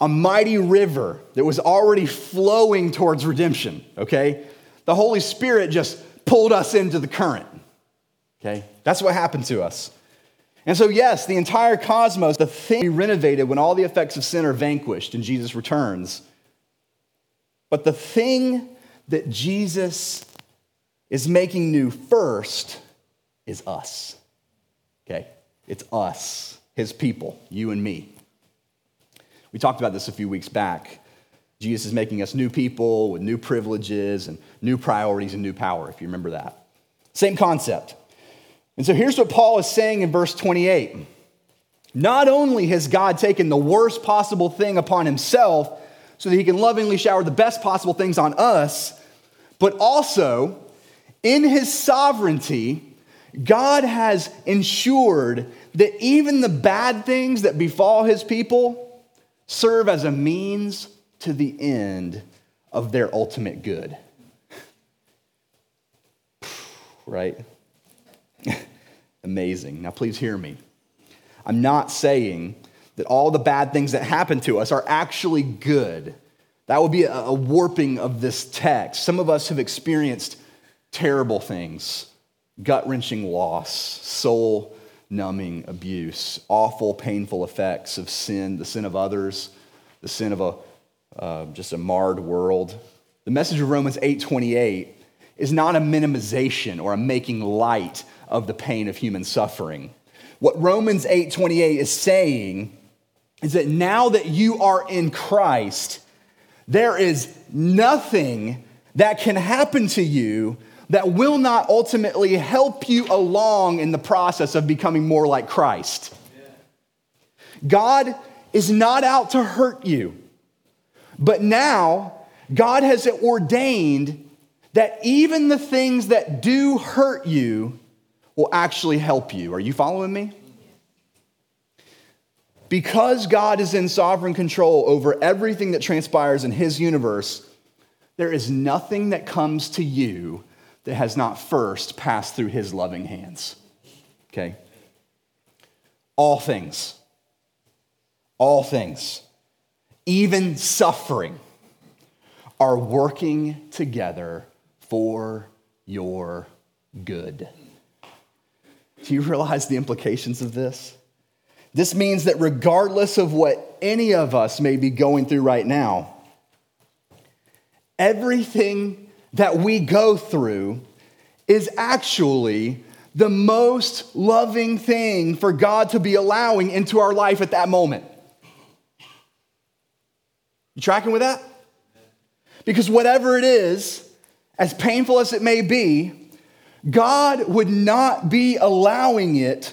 a mighty river that was already flowing towards redemption, okay? The Holy Spirit just pulled us into the current. Okay? That's what happened to us. And so, yes, the entire cosmos, the thing we renovated when all the effects of sin are vanquished and Jesus returns. But the thing that Jesus is making new first is us. Okay? It's us, his people, you and me. We talked about this a few weeks back. Jesus is making us new people with new privileges and new priorities and new power, if you remember that. Same concept. And so here's what Paul is saying in verse 28. Not only has God taken the worst possible thing upon himself so that he can lovingly shower the best possible things on us, but also in his sovereignty, God has ensured that even the bad things that befall his people serve as a means to the end of their ultimate good. <sighs> right? <laughs> Amazing. Now, please hear me. I'm not saying that all the bad things that happen to us are actually good. That would be a, warping of this text. Some of us have experienced terrible things gut wrenching loss, soul numbing abuse, awful, painful effects of sin, the sin of others, the sin of a, uh, just a marred world. The message of Romans 8:28 is not a minimization or a making light of the pain of human suffering. What Romans 8:28 is saying is that now that you are in Christ, there is nothing that can happen to you that will not ultimately help you along in the process of becoming more like Christ. God is not out to hurt you, but now God has ordained that even the things that do hurt you will actually help you. Are you following me? Because God is in sovereign control over everything that transpires in His universe, there is nothing that comes to you that has not first passed through His loving hands. Okay? All things, all things, even suffering, are working together for your good. Do you realize the implications of this? This means that regardless of what any of us may be going through right now, everything that we go through is actually the most loving thing for God to be allowing into our life at that moment. You tracking with that? Because whatever it is, as painful as it may be, God would not be allowing it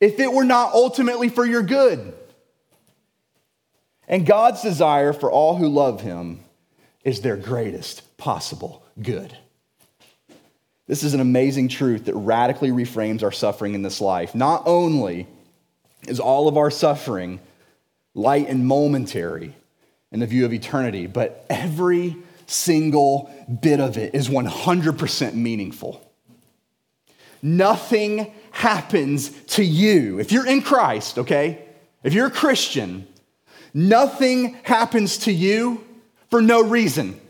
if it were not ultimately for your good. And God's desire for all who love him is their greatest possible good. This is an amazing truth that radically reframes our suffering in this life. Not only is all of our suffering light and momentary in the view of eternity, but every single bit of it is 100% meaningful. Nothing happens to you. If you're in Christ, okay? If you're a Christian, nothing happens to you for no reason.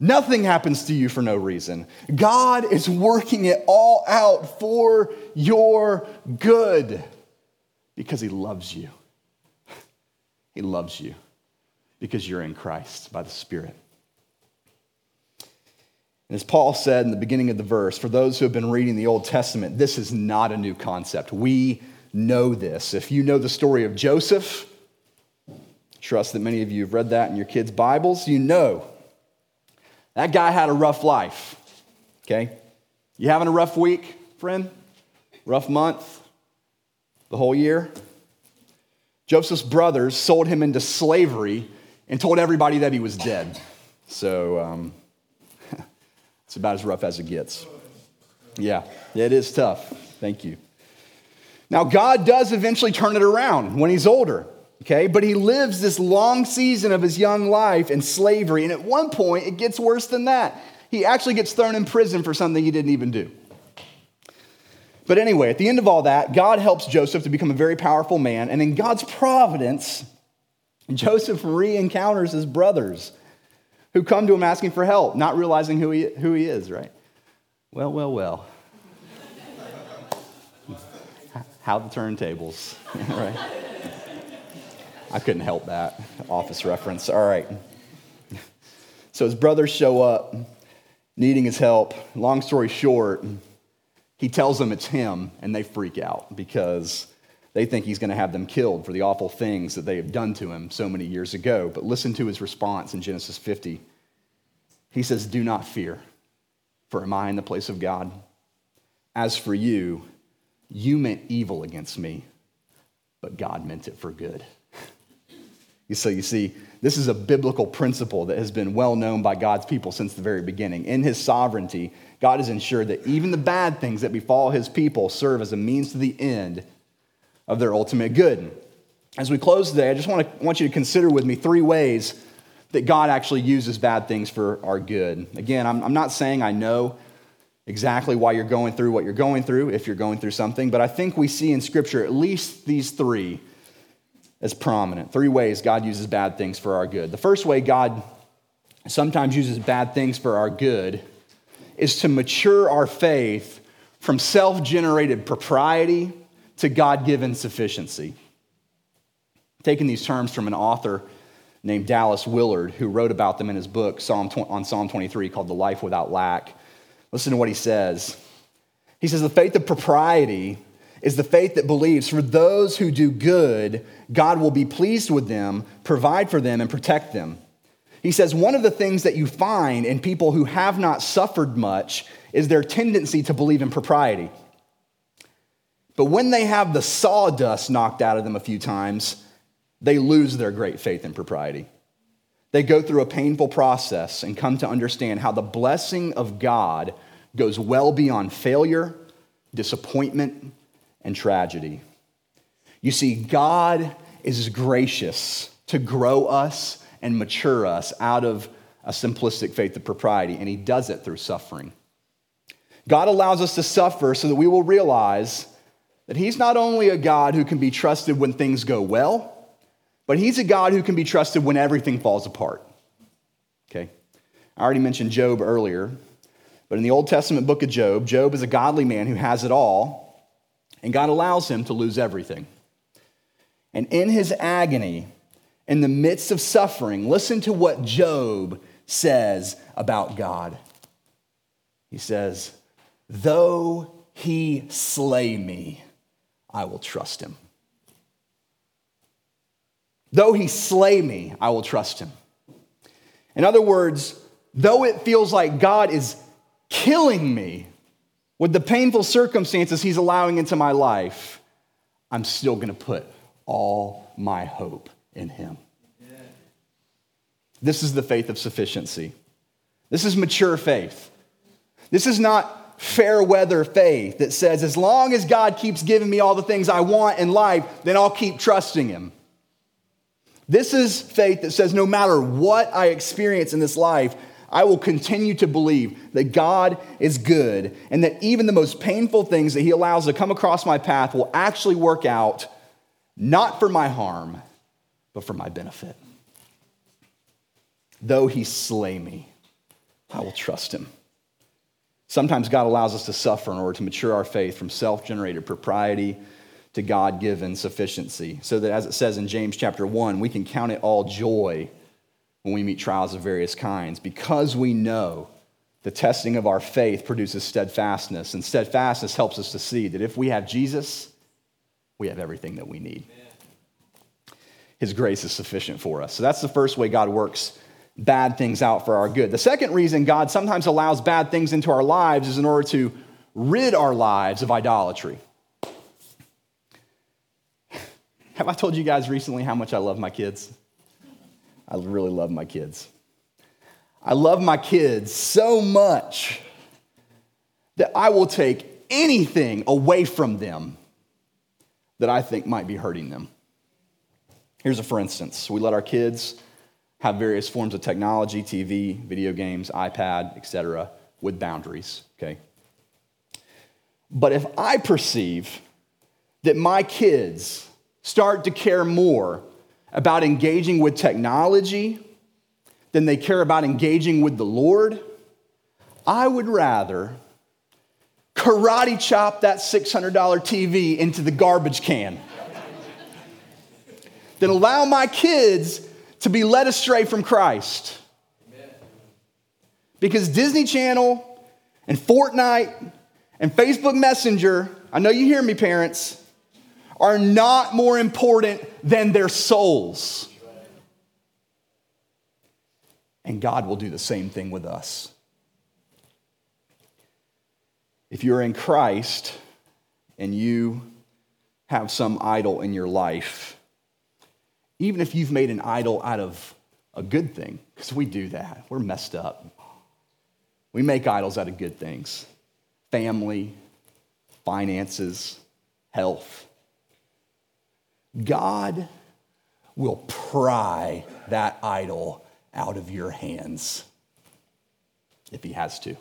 Nothing happens to you for no reason. God is working it all out for your good because He loves you. <laughs> He loves you because you're in Christ by the Spirit. And as Paul said in the beginning of the verse, for those who have been reading the Old Testament, this is not a new concept. We know this. If you know the story of Joseph, trust that many of you have read that in your kids' Bibles, you know that guy had a rough life. Okay? You having a rough week, friend? Rough month? The whole year? Joseph's brothers sold him into slavery and told everybody that he was dead. So, um, it's about as rough as it gets. Yeah, it is tough. Thank you. Now, God does eventually turn it around when he's older, okay? But he lives this long season of his young life in slavery. And at one point, it gets worse than that. He actually gets thrown in prison for something he didn't even do. But anyway, at the end of all that, God helps Joseph to become a very powerful man. And in God's providence, Joseph re encounters his brothers who come to him asking for help, not realizing who he, who he is, right? Well, well, well. How the turntables, <laughs> right? I couldn't help that. Office reference. All right. So his brothers show up needing his help. Long story short, he tells them it's him, and they freak out because they think he's going to have them killed for the awful things that they have done to him so many years ago. But listen to his response in Genesis 50. He says, Do not fear, for am I in the place of God? As for you, you meant evil against me, but God meant it for good. <laughs> So you see, this is a biblical principle that has been well known by God's people since the very beginning. In his sovereignty, God has ensured that even the bad things that befall his people serve as a means to the end of their ultimate good. As we close today, I just want, to, want you to consider with me three ways that God actually uses bad things for our good. Again, I'm, I'm not saying I know exactly why you're going through what you're going through, if you're going through something, but I think we see in Scripture at least these three as prominent. Three ways God uses bad things for our good. The first way God sometimes uses bad things for our good is to mature our faith from self generated propriety to God given sufficiency. Taking these terms from an author named Dallas Willard, who wrote about them in his book Psalm, on Psalm 23 called The Life Without Lack. Listen to what he says. He says, The faith of propriety is the faith that believes for those who do good, God will be pleased with them, provide for them, and protect them. He says, One of the things that you find in people who have not suffered much is their tendency to believe in propriety. But when they have the sawdust knocked out of them a few times, they lose their great faith in propriety. They go through a painful process and come to understand how the blessing of God goes well beyond failure, disappointment, and tragedy. You see, God is gracious to grow us and mature us out of a simplistic faith of propriety, and He does it through suffering. God allows us to suffer so that we will realize that He's not only a God who can be trusted when things go well, but He's a God who can be trusted when everything falls apart. Okay? I already mentioned Job earlier, but in the Old Testament book of Job, Job is a godly man who has it all, and God allows him to lose everything. And in his agony, in the midst of suffering, listen to what Job says about God. He says, Though he slay me, I will trust him. Though he slay me, I will trust him. In other words, though it feels like God is killing me with the painful circumstances he's allowing into my life, I'm still going to put all my hope in him. This is the faith of sufficiency. This is mature faith. This is not fair weather faith that says, as long as God keeps giving me all the things I want in life, then I'll keep trusting Him. This is faith that says, no matter what I experience in this life, I will continue to believe that God is good and that even the most painful things that He allows to come across my path will actually work out not for my harm, but for my benefit. Though He slay me, I will trust Him. Sometimes God allows us to suffer in order to mature our faith from self generated propriety to God given sufficiency. So that, as it says in James chapter 1, we can count it all joy when we meet trials of various kinds because we know the testing of our faith produces steadfastness, and steadfastness helps us to see that if we have Jesus, we have everything that we need. His grace is sufficient for us. So that's the first way God works bad things out for our good. The second reason God sometimes allows bad things into our lives is in order to rid our lives of idolatry. <sighs> Have I told you guys recently how much I love my kids? I really love my kids. I love my kids so much that I will take anything away from them that I think might be hurting them. Here's a for instance we let our kids have various forms of technology, TV, video games, iPad, etc., with boundaries, okay? But if I perceive that my kids start to care more about engaging with technology than they care about engaging with the Lord, I would rather karate chop that $600 TV into the garbage can than allow my kids to be led astray from Christ. Because Disney Channel and Fortnite and Facebook Messenger, I know you hear me, parents, are not more important than their souls. And God will do the same thing with us. If you're in Christ and you have some idol in your life, even if you've made an idol out of a good thing, because we do that, we're messed up. We make idols out of good things family, finances, health. God will pry that idol out of your hands if he has to.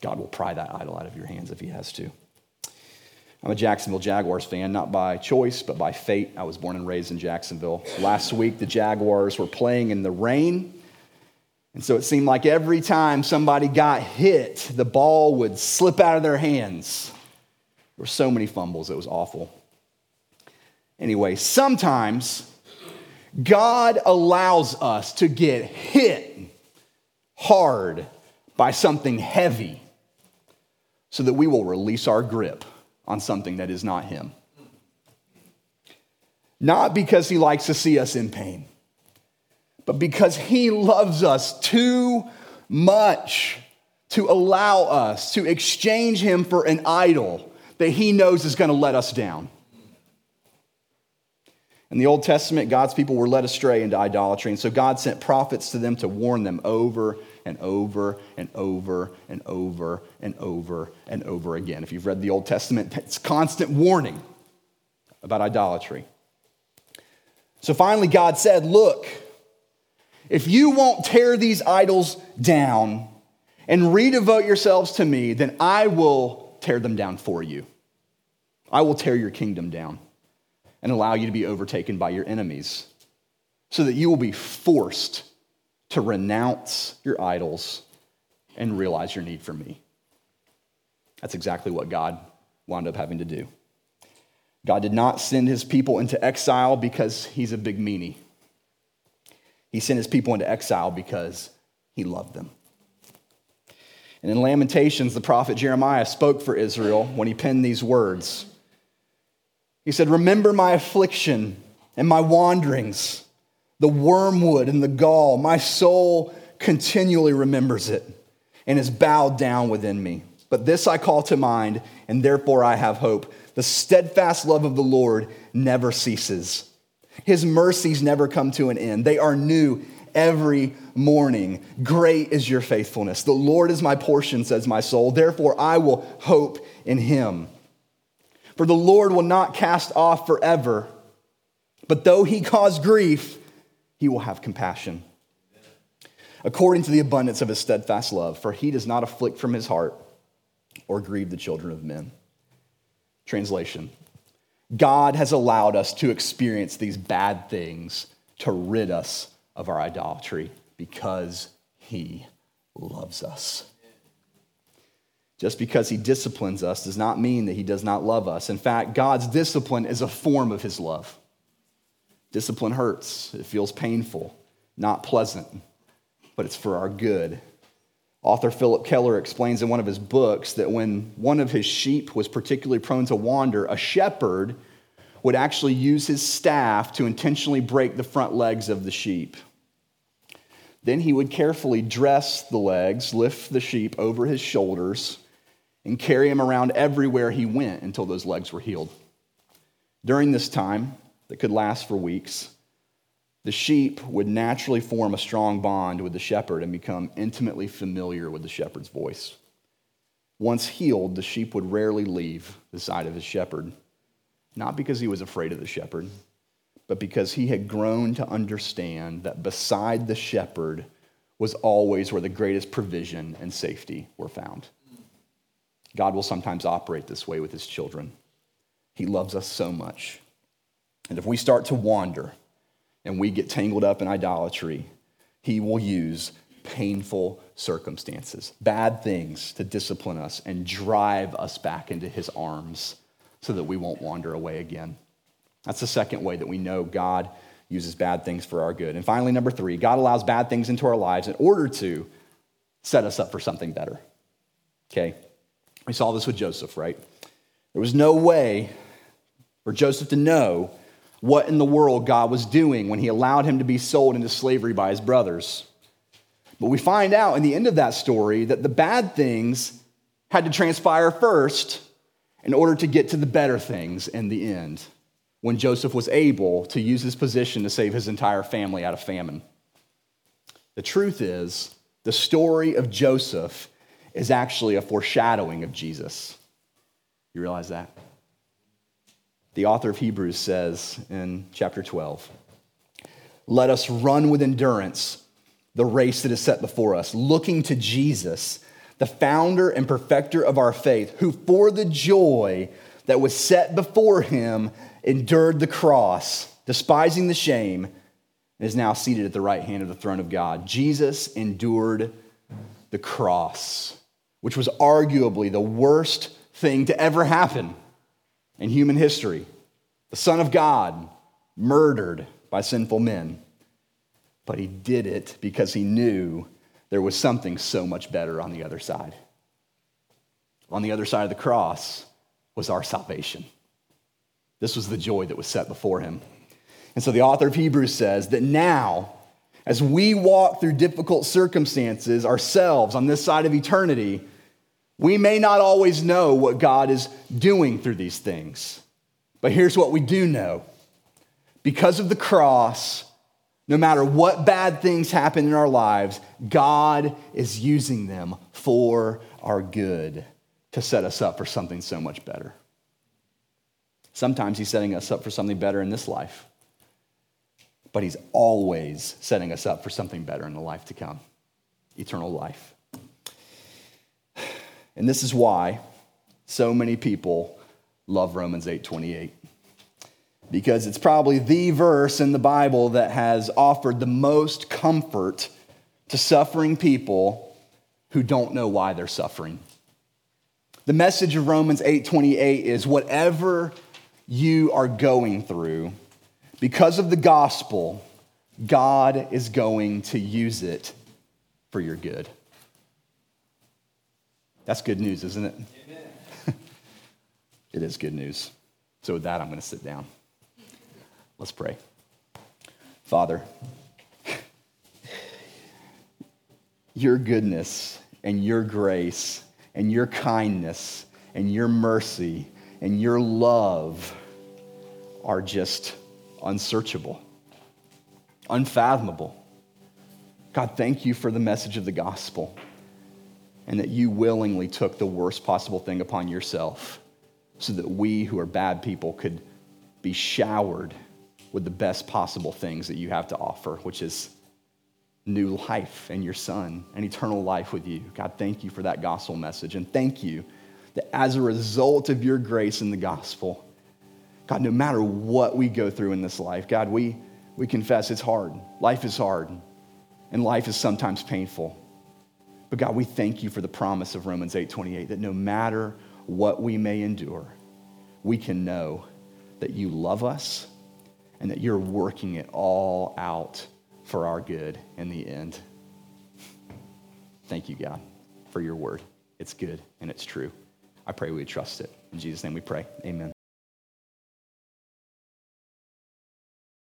God will pry that idol out of your hands if he has to. I'm a Jacksonville Jaguars fan, not by choice, but by fate. I was born and raised in Jacksonville. Last week, the Jaguars were playing in the rain. And so it seemed like every time somebody got hit, the ball would slip out of their hands. There were so many fumbles, it was awful. Anyway, sometimes God allows us to get hit hard by something heavy so that we will release our grip on something that is not Him. Not because He likes to see us in pain, but because He loves us too much to allow us to exchange Him for an idol that He knows is going to let us down. In the Old Testament, God's people were led astray into idolatry, and so God sent prophets to them to warn them over and over and over and over and over and over again. If you've read the Old Testament, it's constant warning about idolatry. So finally, God said, Look, if you won't tear these idols down and redevote yourselves to me, then I will tear them down for you. I will tear your kingdom down and allow you to be overtaken by your enemies, so that you will be forced to renounce your idols and realize your need for me. That's exactly what God wound up having to do. God did not send his people into exile because he's a big meanie. He sent his people into exile because he loved them. And in Lamentations, the prophet Jeremiah spoke for Israel when he penned these words he said, Remember my affliction and my wanderings, the wormwood and the gall. My soul continually remembers it and is bowed down within me. But this I call to mind, and therefore I have hope. The steadfast love of the Lord never ceases. His mercies never come to an end. They are new every morning. Great is your faithfulness. The Lord is my portion, says my soul. Therefore I will hope in him. For the Lord will not cast off forever, but though he cause grief, he will have compassion. According to the abundance of his steadfast love, for he does not afflict from his heart or grieve the children of men. Translation God has allowed us to experience these bad things to rid us of our idolatry because he loves us. Just because he disciplines us does not mean that he does not love us. In fact, God's discipline is a form of his love. Discipline hurts, it feels painful, not pleasant, but it's for our good. Author Phillip Keller explains in one of his books that when one of his sheep was particularly prone to wander, a shepherd would actually use his staff to intentionally break the front legs of the sheep. Then he would carefully dress the legs, lift the sheep over his shoulders, and carry him around everywhere he went until those legs were healed. During this time, that could last for weeks, the sheep would naturally form a strong bond with the shepherd and become intimately familiar with the shepherd's voice. Once healed, the sheep would rarely leave the side of his shepherd, not because he was afraid of the shepherd, but because he had grown to understand that beside the shepherd was always where the greatest provision and safety were found. God will sometimes operate this way with his children. He loves us so much. And if we start to wander and we get tangled up in idolatry, he will use painful circumstances, bad things to discipline us and drive us back into his arms so that we won't wander away again. That's the second way that we know God uses bad things for our good. And finally, number three, God allows bad things into our lives in order to set us up for something better. Okay? We saw this with Joseph, right? There was no way for Joseph to know what in the world God was doing when he allowed him to be sold into slavery by his brothers. But we find out in the end of that story that the bad things had to transpire first in order to get to the better things in the end, when Joseph was able to use his position to save his entire family out of famine. The truth is, the story of Joseph is actually a foreshadowing of Jesus. You realize that? The author of Hebrews says in chapter 12, Let us run with endurance the race that is set before us, looking to Jesus, the founder and perfecter of our faith, who for the joy that was set before him endured the cross, despising the shame, and is now seated at the right hand of the throne of God. Jesus endured the cross which was arguably the worst thing to ever happen in human history. The Son of God murdered by sinful men, but he did it because he knew there was something so much better on the other side. On the other side of the cross was our salvation. This was the joy that was set before him. And so the author of Hebrews says that now, as we walk through difficult circumstances ourselves on this side of eternity, we may not always know what God is doing through these things. But here's what we do know because of the cross, no matter what bad things happen in our lives, God is using them for our good to set us up for something so much better. Sometimes He's setting us up for something better in this life, but He's always setting us up for something better in the life to come eternal life. And this is why so many people love Romans 8:28 because it's probably the verse in the Bible that has offered the most comfort to suffering people who don't know why they're suffering. The message of Romans 8:28 is whatever you are going through because of the gospel, God is going to use it for your good. That's good news, isn't it? <laughs> it is good news. So with that, I'm going to sit down. Let's pray. Father, <laughs> your goodness and your grace and your kindness and your mercy and your love are just unsearchable, unfathomable. God, thank you for the message of the gospel and that you willingly took the worst possible thing upon yourself so that we who are bad people could be showered with the best possible things that you have to offer, which is new life and your son and eternal life with you. God, thank you for that gospel message. And thank you that as a result of your grace in the gospel, God, no matter what we go through in this life, God, we, we confess it's hard. Life is hard, and life is sometimes painful. But God, we thank you for the promise of Romans 8 28 that no matter what we may endure, we can know that you love us and that you're working it all out for our good in the end. Thank you, God, for your word. It's good and it's true. I pray we trust it. In Jesus' name we pray. Amen.